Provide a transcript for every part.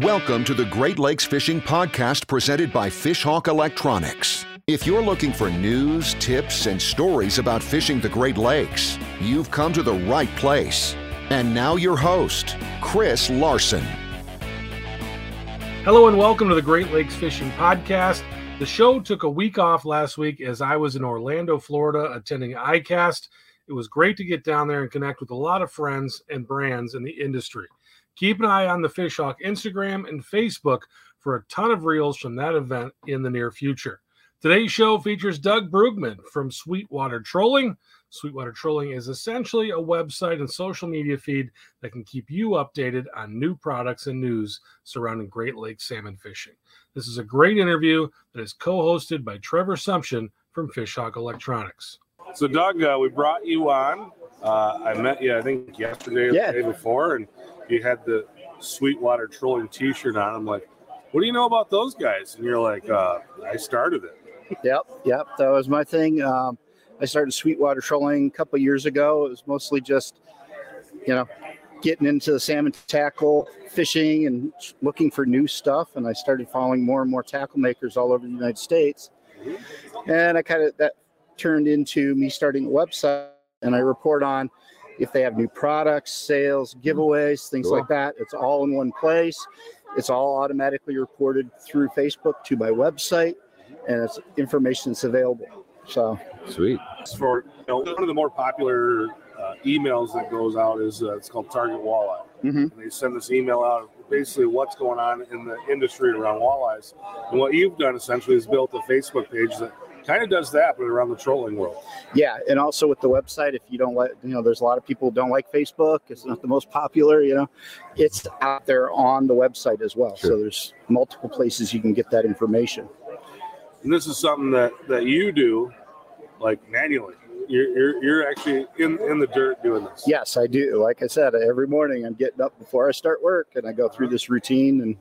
Welcome to the Great Lakes Fishing Podcast presented by Fishhawk Electronics. If you're looking for news, tips, and stories about fishing the Great Lakes, you've come to the right place. And now, your host, Chris Larson. Hello, and welcome to the Great Lakes Fishing Podcast. The show took a week off last week as I was in Orlando, Florida, attending ICAST. It was great to get down there and connect with a lot of friends and brands in the industry. Keep an eye on the Fishhawk Instagram and Facebook for a ton of reels from that event in the near future. Today's show features Doug Bruegmann from Sweetwater Trolling. Sweetwater Trolling is essentially a website and social media feed that can keep you updated on new products and news surrounding Great Lakes salmon fishing. This is a great interview that is co hosted by Trevor Sumption from Fishhawk Electronics. So, Doug, uh, we brought you on. Uh, I met you, I think, yesterday or Yeah. the day before, and you had the Sweetwater Trolling T-shirt on. I'm like, "What do you know about those guys?" And you're like, uh, "I started it." Yep, yep. That was my thing. Um, I started Sweetwater trolling a couple years ago. It was mostly just, you know, getting into the salmon tackle, fishing, and looking for new stuff. And I started following more and more tackle makers all over the United States. And I kind of that turned into me starting a website, and I report on if they have new products, sales, giveaways, things like that. It's all in one place. It's all automatically reported through Facebook to my website, and it's information that's available. So Sweet. For you know, one of the more popular uh, emails that goes out is uh, it's called Target Walleye. Mhm. And they send this email out basically what's going on in the industry around walleyes. And what you've done essentially is built a Facebook page that kind of does that, but around the trolling world. yeah, and also with the website, if you don't like, you know, there's a lot of people who don't like Facebook. It's not the most popular, you know. It's out there on the website as well. So there's multiple places you can get that information. And this is something that that you do like manually. You're, you're, you're actually in, in the dirt doing this. Yes, I do. Like I said, every morning I'm getting up before I start work and I go through this routine and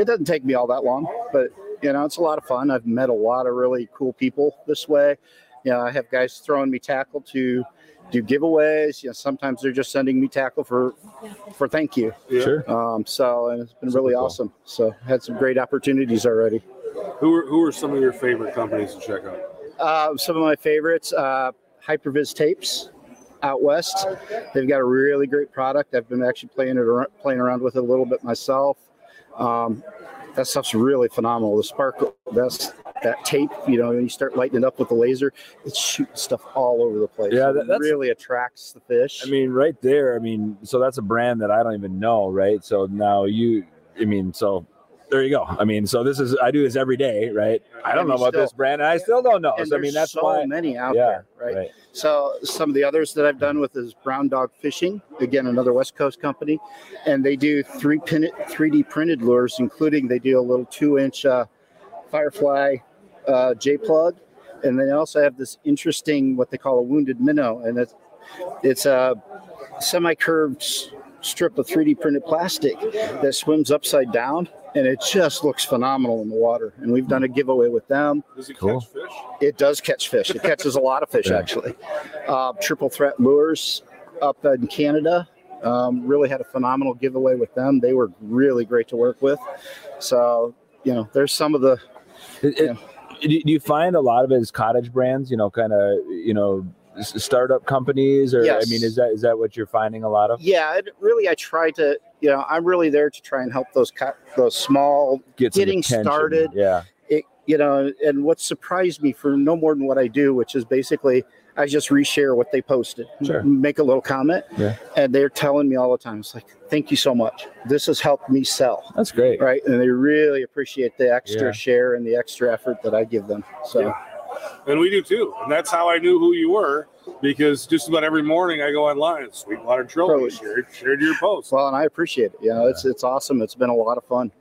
it doesn't take me all that long, but you know, it's a lot of fun. I've met a lot of really cool people this way. You know, I have guys throwing me tackle to do giveaways. You know, sometimes they're just sending me tackle for for thank you. Yeah. Sure. Um, so and it's been Super really cool. awesome. So had some great opportunities already. Who are, who are some of your favorite companies to check out? Uh, some of my favorites, uh, Hypervis tapes out west. They've got a really great product. I've been actually playing it ar- playing around with it a little bit myself. Um, that stuff's really phenomenal. The sparkle, that's that tape. You know, when you start lighting it up with the laser, it's shooting stuff all over the place. Yeah, that- really attracts the fish. I mean, right there. I mean, so that's a brand that I don't even know, right? So now you, I mean, so there you go. I mean, so this is I do this every day, right? I don't And know about this brand, and I still don't know. So I mean, that's so why. many out Yeah, there, right? right. So some of the others that I've done with is Brown Dog Fishing, again another West Coast company, and they do three pin 3D printed lures, including they do a little two inch uh, Firefly uh, J plug, and they also have this interesting what they call a wounded minnow, and it's it's a semi curved strip of 3D printed plastic that swims upside down. And it just looks phenomenal in the water. And we've done a giveaway with them. Does it Cool. catch fish? It does catch fish. It catches a lot of fish, Yeah. actually. Uh, triple threat lures up in Canada. Um, really had a phenomenal giveaway with them. They were really great to work with. So, you know, there's some of the It- it- do do you find a lot of it is cottage brands? You know, kind of you know startup companies, or Yes. I mean, is that is that what you're finding a lot of? yeah. It, really, I try to. You know, I'm really there to try and help those co- those small Get Getting started. Yeah. it, you know, and what surprised me for no more than what I do, which is basically I just reshare what they posted, Sure. make a little comment, Yeah. and they're telling me all the time, it's like, thank you so much. This has helped me sell, That's great. right? And they really appreciate the extra Yeah. share and the extra effort that I give them. So, Yeah. And we do too. And that's how I knew who you were because just about every morning I go online, Sweetwater Trolling. shared, shared your post. well, and I appreciate it. You know, it's it's awesome. It's been a lot of fun.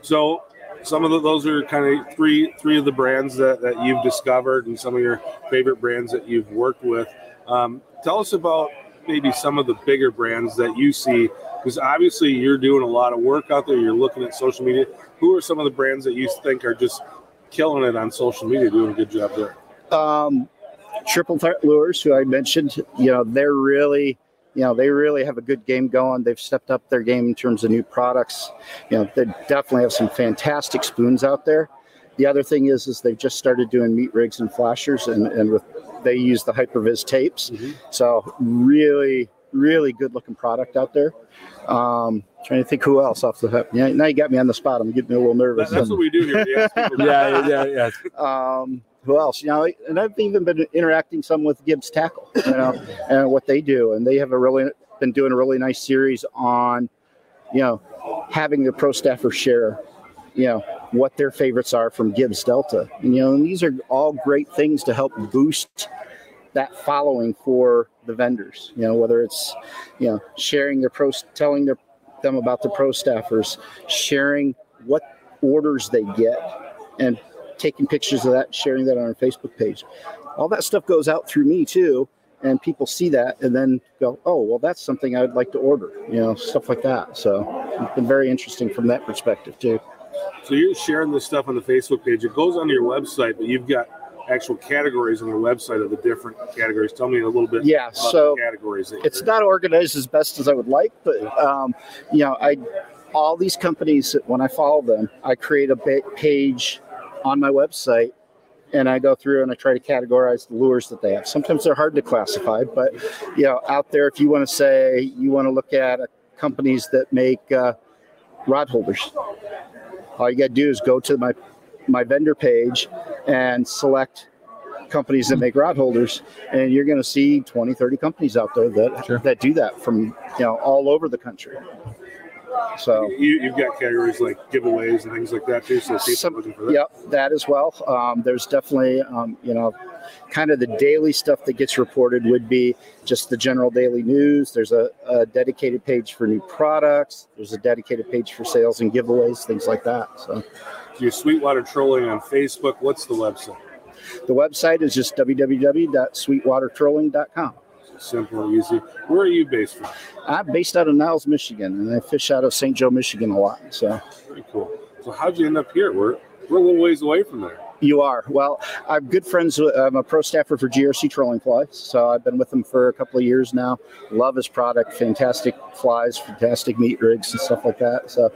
So some of the, those are kind of three three of the brands that, that you've discovered and some of your favorite brands that you've worked with. Um, tell us about maybe some of the bigger brands that you see because obviously you're doing a lot of work out there. You're looking at social media. Who are some of the brands that you think are just killing it on social media, doing a good job there? Um, Triple Threat Lures, who I mentioned, you know, they're really you know, they really have a good game going. They've stepped up their game in terms of new products. You know, they definitely have some fantastic spoons out there. The other thing is, is they've just started doing meat rigs and flashers, and, and with they use the Hypervis tapes. Mm-hmm. So really, really good looking product out there. Um, trying to think who else off the top. Yeah, now you got me on the spot. I'm getting a little nervous. That's what we do here. yeah, yeah, yeah. Um, who else? You know, and I've even been interacting some with Gibbs Tackle, you know, and what they do, and they have a really been doing a really nice series on, you know, having the pro staffer share, you know, what their favorites are from Gibbs Delta, and, you know, and these are all great things to help boost that following for the vendors. You know, whether it's, you know, sharing their pro, telling their them about the pro staffers, sharing what orders they get, and taking pictures of that, sharing that on our Facebook page. All that stuff goes out through me too, and people see that and then go, "Oh, well, that's something I'd like to order." You know, stuff like that. So it's been very interesting from that perspective too. So you're sharing this stuff on the Facebook page. It goes on your website, but you've got actual categories on their website of the different categories. Tell me a little bit. Yeah, so categories. It's not organized as best as I would like, but um, you know, I all these companies that when I follow them, I create a page on my website and I go through and I try to categorize the lures that they have. Sometimes they're hard to classify, but you know, out there, if you want to say you want to look at companies that make uh, rod holders, all you got to do is go to my my vendor page and select companies that make rod holders and you're going to see 20 30 companies out there that sure. that do that from you know all over the country so you, have got categories like giveaways and things like that too. So some, looking for that. Yep, that as well. Um, there's definitely um, you know kind of the daily stuff that gets reported would be just the general daily news. There's a, a, dedicated page for new products. There's a dedicated page for sales and giveaways, things like that. So, your Sweetwater Trolling on Facebook. What's the website? The website is just www.sweetwatertrolling.com simple and easy. Where are you based from? I'm based out of Niles, Michigan, and I fish out of St. Joe, Michigan a lot. So very cool. So how'd you end up here? We're we're a little ways away from there. You are. Well, I'm good friends. With, I'm a pro staffer for GRC Trolling Flies, so I've been with them for a couple of years now. Love his product. Fantastic flies, fantastic meat rigs and stuff like that. So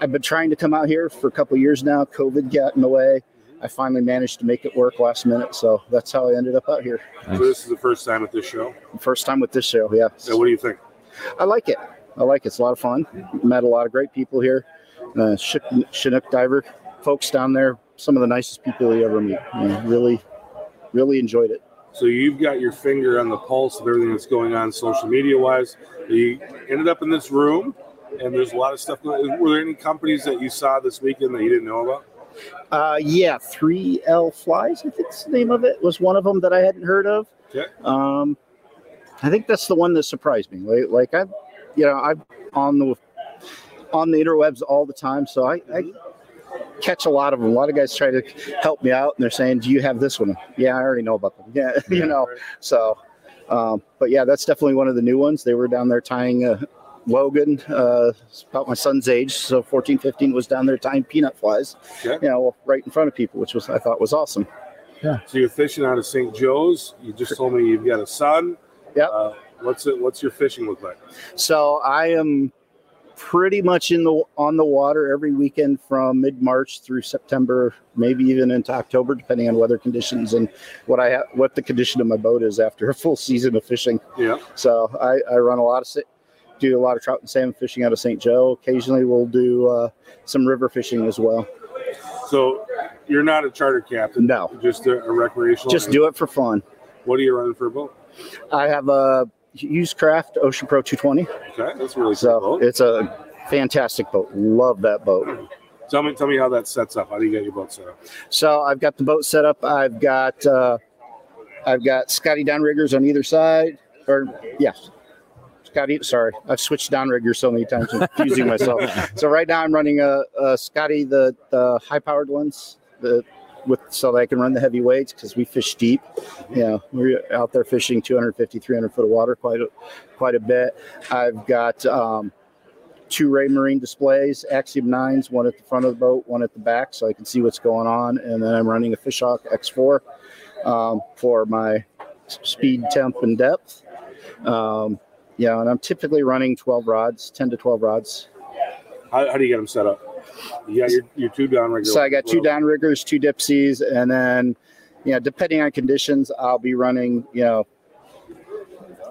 I've been trying to come out here for a couple of years now. COVID got in the way. I finally managed to make it work last minute. So that's how I ended up out here. So this is the first time at this show? First time with this show, yeah. So what do you think? I like it. I like it. It's a lot of fun. Met a lot of great people here. Uh, Chinook diver folks down there, some of the nicest people you ever meet. You know, really, really enjoyed it. So you've got your finger on the pulse of everything that's going on social media wise. You ended up in this room, and there's a lot of stuff. Were there any companies that you saw this weekend that you didn't know about? Uh, yeah, 3L Flies, I think the name of it, was one of them that I hadn't heard of. Yeah. Um, I think that's the one that surprised me. Like, like I, you know, I'm on the on the interwebs all the time, so I, I catch a lot of them. A lot of guys try to help me out, and they're saying, "Do you have this one?" Yeah, I already know about them. Yeah, you know. So, um, but yeah, that's definitely one of the new ones. They were down there tying a, Logan, uh, about my son's age, so 14, 15, was down there tying peanut flies, you know, right in front of people, which was I thought was awesome. Yeah. So you're fishing out of St. Joe's. You just told me you've got a son. Yeah. Uh, what's it? What's your fishing look like? So I am pretty much in the on the water every weekend from mid March through September, maybe even into October, depending on weather conditions and what I ha- what the condition of my boat is after a full season of fishing. Yeah. So I, I run a lot of sit, do a lot of trout and salmon fishing out of St. Joe. Occasionally, we'll do uh, some river fishing as well. So, you're not a charter captain? No, just a, a recreational. Just do it for fun. What are you running for a boat? I have a Hewescraft Ocean Pro 220. Okay, that's really so cool. It's a fantastic boat. Love that boat. Tell me, tell me how that sets up. How do you get your boat set up? So I've got the boat set up. I've got uh, I've got Scotty downriggers on either side, or yes, Scotty. Sorry, I've switched downrigger so many times, I'm confusing myself. So right now I'm running a, a Scotty the, the high powered ones, the with so that I can run the heavy weights because we fish deep. You know, we're out there fishing 250, 300 foot of water quite a, quite a bit. I've got um, two Raymarine displays, Axiom nines, one at the front of the boat, one at the back, so I can see what's going on. And then I'm running a Fishhawk X4 um, for my speed, temp, and depth. Um, Yeah, and I'm typically running 12 rods, 10 to 12 rods. How, how do you get them set up? Yeah, you got your, your two downriggers. So I got two downriggers, two dipsies, and then, you know, depending on conditions, I'll be running, you know,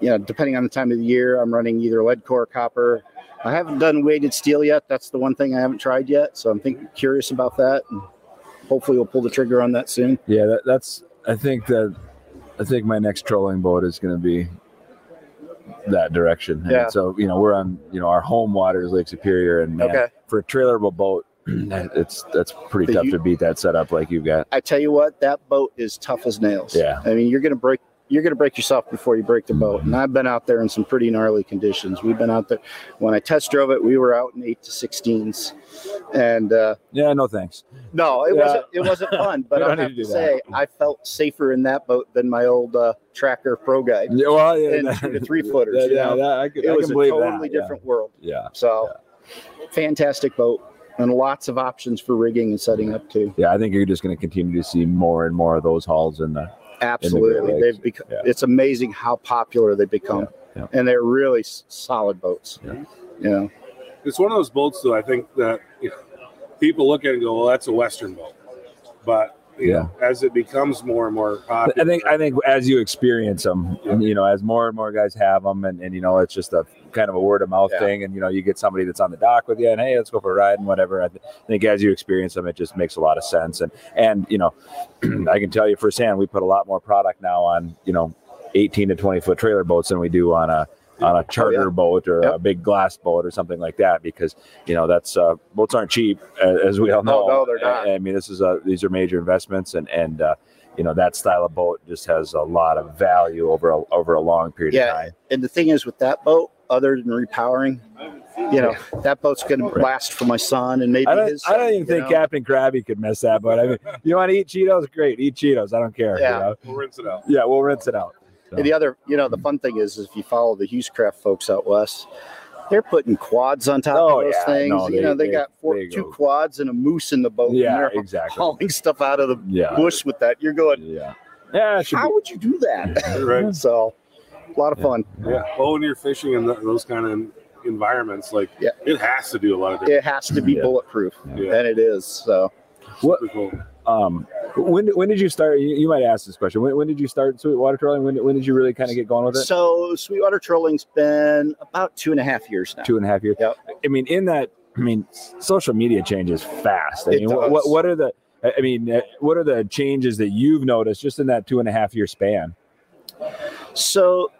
you know, depending on the time of the year, I'm running either lead core, copper. I haven't done weighted steel yet. That's the one thing I haven't tried yet. So I'm thinking curious about that. And hopefully we'll pull the trigger on that soon. Yeah, that, that's. I think that. I think my next trolling boat is going to be that direction. And Yeah. So you know we're on you know our home water is Lake Superior, and man, Okay. for a trailerable boat, it's that's pretty tough to beat that setup like you've got. I tell you what, that boat is tough as nails. Yeah. I mean, you're gonna break you're gonna break yourself before you break the boat. And I've been out there in some pretty gnarly conditions. We've been out there when I test drove it, we were out in eight to sixteens. And uh, Yeah, no thanks. no, it Yeah. wasn't it wasn't fun, but I have to to say I felt safer in that boat than my old uh, tracker pro guide. Yeah, well, yeah, And that- two three footers, Yeah, you yeah, know? that- I, could, It I was a totally that. yeah. different world. Yeah. So fantastic boat and lots of options for rigging and setting up too. Yeah, I think you're just going to continue to see more and more of those hauls in the. Absolutely, Lakes. they've become. Yeah. It's amazing how popular they become, Yeah, and they're really s- solid boats. Yeah. You know, It's one of those boats, though. I think that you know, people look at it and go, "Well, that's a Western boat," but you Yeah. know, as it becomes more and more popular, I think I think as you experience them, Yeah. you know, as more and more guys have them, and, and you know, it's just a kind of a word of mouth Yeah. thing, and you know, you get somebody that's on the dock with you, and hey, let's go for a ride and whatever. I th- think as you experience them, it just makes a lot of sense, and and you know, I can tell you firsthand, we put a lot more product now on you know, eighteen to twenty foot trailer boats than we do on a on a charter Oh, yeah. boat or a big glass boat or something like that because you know that's uh, boats aren't cheap as we all know. Oh, no, they're not. I, I mean, this is a these are major investments and and uh, you know that style of boat just has a lot of value over a, over a long period Yeah. of time. and the thing is with that boat, other than repowering, you know, that boat's going to last for my son and maybe I don't, his. I don't even think know? Captain Krabby could mess that, but I mean, you want to eat Cheetos? Great, eat Cheetos. I don't care. you Yeah. know? we'll rinse it out. yeah, we'll rinse it out. So, And the other, you know, the fun thing is, is if you follow the Hewescraft folks out west, they're putting quads on top Oh, of those yeah, things. no, you know, they, they- got four, they two quads and a moose in the boat. and yeah, they're exactly. hauling stuff out of the Yeah, bush with that. You're going, yeah, yeah. How be, would you do that? Right. so, a lot of fun. Yeah. Well, when you're fishing in th those kind of environments, like Yeah. it has to do a lot of different. It has to be Yeah. bulletproof, Yeah. and it is. So, What- Super cool. Um, when when did you start? You, you might ask this question. When, when did you start Sweetwater trolling? When when did you really kind of get going with it? so Sweetwater Trolling's been about two and a half years now. two and a half years. Yep. I mean, in that, I mean, social media changes fast. I It mean, what, what does. what are the, I mean, uh, what are the changes that you've noticed just in that two and a half year span? So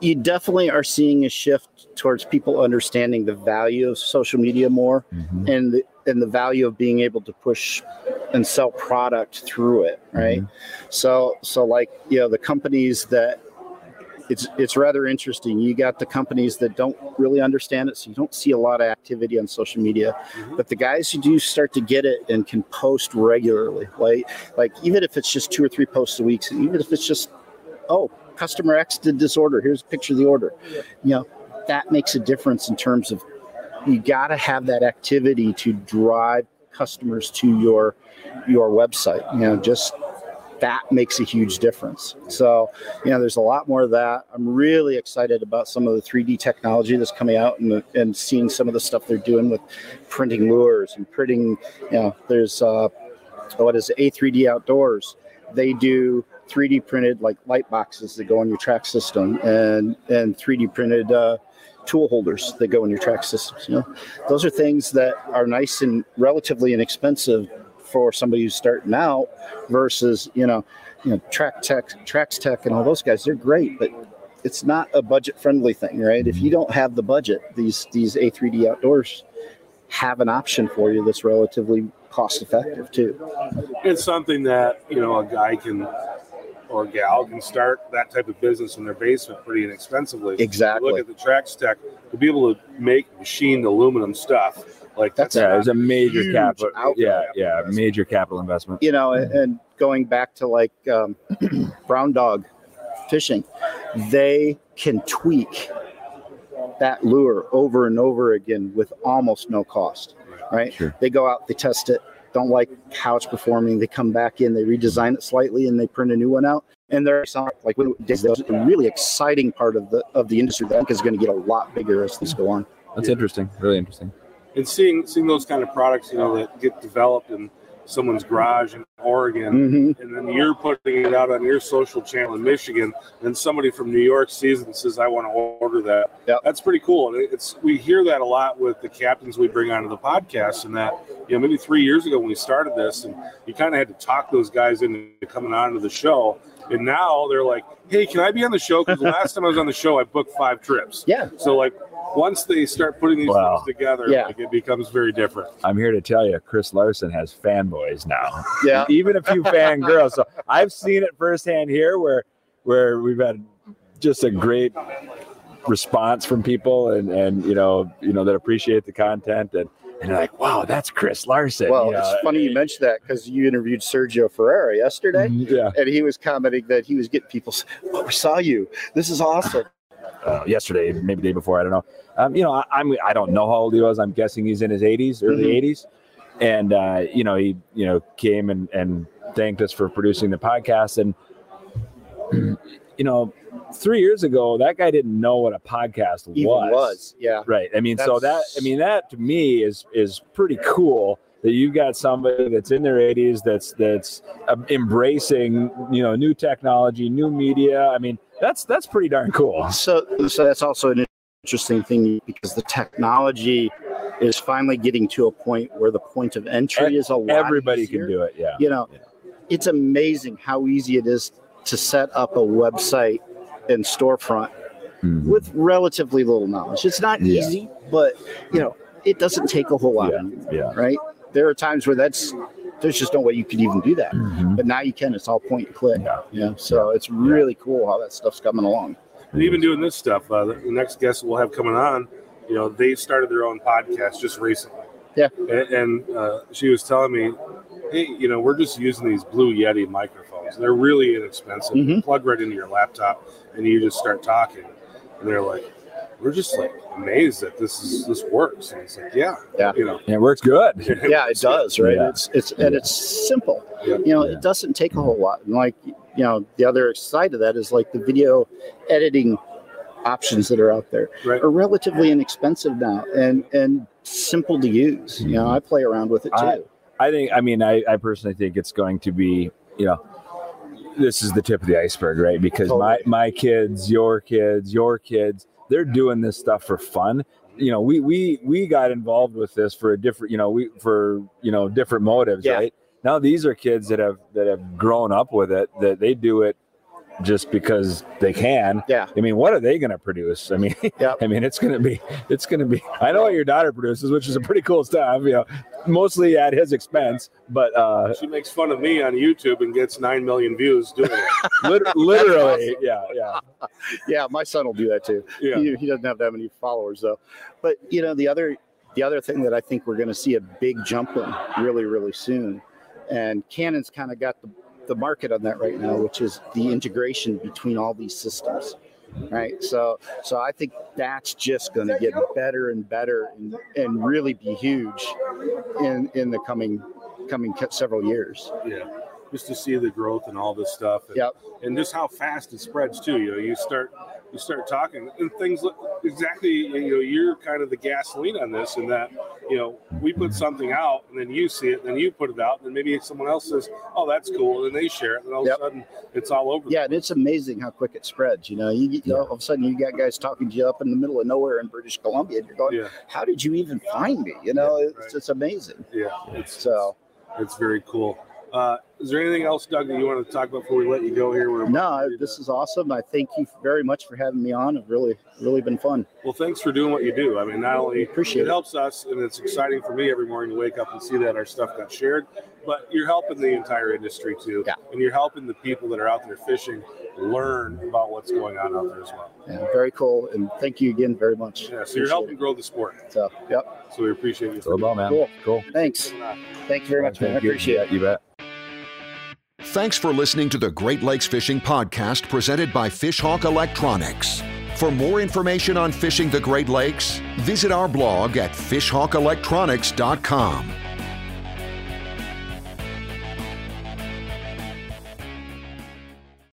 you definitely are seeing a shift towards people understanding the value of social media more and the, and the value of being able to push and sell product through it, mm-hmm. right? So so like, you know, the companies that it's it's rather interesting. You got the companies that don't really understand it, so you don't see a lot of activity on social media. Mm-hmm. But the guys who do start to get it and can post regularly, like like even if it's just two or three posts a week, so even if it's just oh, customer X did this order. Here's a picture of the order. You know, that makes a difference in terms of you got to have that activity to drive customers to your your website. You know, just that makes a huge difference. So, you know, there's a lot more of that. I'm really excited about some of the 3D technology that's coming out and, and seeing some of the stuff they're doing with printing lures and printing, you know, there's uh, what is it, A3D Outdoors. They do 3D printed like light boxes that go in your track system and and 3D printed uh, tool holders that go in your track systems. You know, those are things that are nice and relatively inexpensive for somebody who's starting out versus you know, you know, track tech, tracks tech, and all those guys. They're great, but it's not a budget friendly thing, right? If you don't have the budget, these these A3D outdoors have an option for you that's relatively cost effective too. It's something that you know a guy can or gal can start that type of business in their basement pretty inexpensively. Exactly. Look at the Trax Tech to be able to make machined aluminum stuff like That's that's Yeah, there's a major capital. outlay. Yeah, yeah, major capital investment. you know, and, and going back to like um, brown dog fishing, they can tweak that lure over and over again with almost no cost, right? Sure. They go out, they test it, don't like how it's performing, they come back in, they redesign it slightly, and they print a new one out. And they're like there's a really exciting part of the of the industry that I think is going to get a lot bigger as things go on. That's interesting. Really interesting. And seeing seeing those kind of products, you know, that get developed and someone's garage in Oregon, Mm-hmm. and then you're putting it out on your social channel in Michigan, and somebody from New York sees it and says, "I want to order that." Yep. That's pretty cool. And it's we hear that a lot with the captains we bring onto the podcast, and that you know maybe three years ago when we started this, and you kind of had to talk those guys into coming onto the show, and now they're like, "Hey, can I be on the show?" Because the last time I was on the show, I booked five trips. Yeah. So like. Once they start putting these Wow. things together, Yeah. like, it becomes very different. I'm here to tell you, Chris Larson has fanboys now. Yeah. Even a few fangirls. So I've seen it firsthand here where where we've had just a great response from people and and you know you know that appreciate the content and and they're like wow that's chris larson Well, you know. it's funny you mentioned that because you interviewed Sergio Ferreira yesterday. Mm-hmm. yeah And he was commenting that he was getting people, say, oh, we saw you. This is awesome. Uh, yesterday maybe the day before i don't know um, you know I, i'm i don't know how old he was i'm guessing he's in his 80s early Mhm. 80s and uh, you know he you know came and and thanked us for producing the podcast and you know three years ago that guy didn't know what a podcast Even was was. Yeah. Right. I mean, so that I mean that to me is is pretty cool that you've got somebody that's in their 80s that's that's uh, embracing you know new technology, new media. I mean, that's that's pretty darn cool. So, so that's also an interesting thing because the technology is finally getting to a point where the point of entry is a lot Everybody easier. can do it. Yeah. You know, Yeah. it's amazing how easy it is to set up a website and storefront Mhm. with relatively little knowledge. It's not Yeah. easy, but you know, it doesn't take a whole lot, Yeah. anymore, Yeah. right? There are times where that's there's just no way you could even do that, Mhm. but now you can. It's all point and click. Yeah. Yeah, so it's really cool how that stuff's coming along. And even doing this stuff, uh, the the next guest we'll have coming on, you know, they started their own podcast just recently. Yeah. And, and uh, she was telling me, hey, you know, we're just using these Blue Yeti microphones. They're really inexpensive. Mhm. Plug right into your laptop, and you just start talking. And they're like, we're just like amazed that this is this works. And it's like, yeah, Yeah. you know, And it works good. yeah, it does, right? Yeah. It's it's and it's simple. Yeah. You know, Yeah. it doesn't take a whole lot. And like you know, the other side of that is like the video editing options that are out there right? are relatively inexpensive now and and simple to use. You know, I play around with it too. I- I think. I mean, I, I personally think it's going to be. You know, this is the tip of the iceberg, right? Because my my kids, your kids, your kids, they're doing this stuff for fun. You know, we we we got involved with this for a different. You know, we for you know different motives, Yeah. right? Now these are kids that have that have grown up with it. That they do it just because they can. yeah. I mean, what are they going to produce? I mean, Yep. I mean, it's going to be, it's going to be. I know what your daughter produces, which is a pretty cool stuff. You know, mostly at his expense, but uh, She makes fun of me on YouTube and gets nine million views doing it. lit- literally, yeah, yeah. Yeah, my son will do that too. Yeah. He, he doesn't have that many followers though. But you know, the other the other thing that I think we're going to see a big jump in really really soon, and Cannon's kind of got the the market on that right now, which is the integration between all these systems. Right. So so I think that's just going to get better and better and, and really be huge in in the coming coming several years. Yeah. Just to see the growth and all this stuff. And, Yep. and just how fast it spreads too. You know, you start you start talking and things look exactly you know, you're kind of the gasoline on this and that, you know, we put something out and then you see it, and then you put it out, and then maybe someone else says, Oh, that's cool, and then they share it, and all Yep. of a sudden it's all over. Yeah, and it's amazing how quick it spreads. You know, you, you know, all of a sudden you got guys talking to you up in the middle of nowhere in British Columbia, and you're going, Yeah, "How did you even find me?" You know, Yeah, it's right. it's amazing. yeah. It's So it's very cool. Uh, is there anything else, Doug, that you want to talk about before we let you go here? We're no, this is awesome. I thank you very much for having me on. It's really really been fun. Well, thanks for doing what you do. I mean, not only Appreciate it it. helps us, and it's exciting for me every morning to wake up and see that our stuff got shared, but you're helping the entire industry too, Yeah. and you're helping the people that are out there fishing learn about what's going on out there as well. Yeah, very cool, and thank you again very much. Yeah, so you're Appreciate helping grow the sport. So, yep. So we appreciate you. So well, man. Cool. Cool. Thanks. Thank you very much, man. I Thank you. appreciate it. You bet. Thanks for listening to the Great Lakes Fishing Podcast presented by Fishhawk Electronics. For more information on fishing the Great Lakes, visit our blog at fishhawkelectronics.com.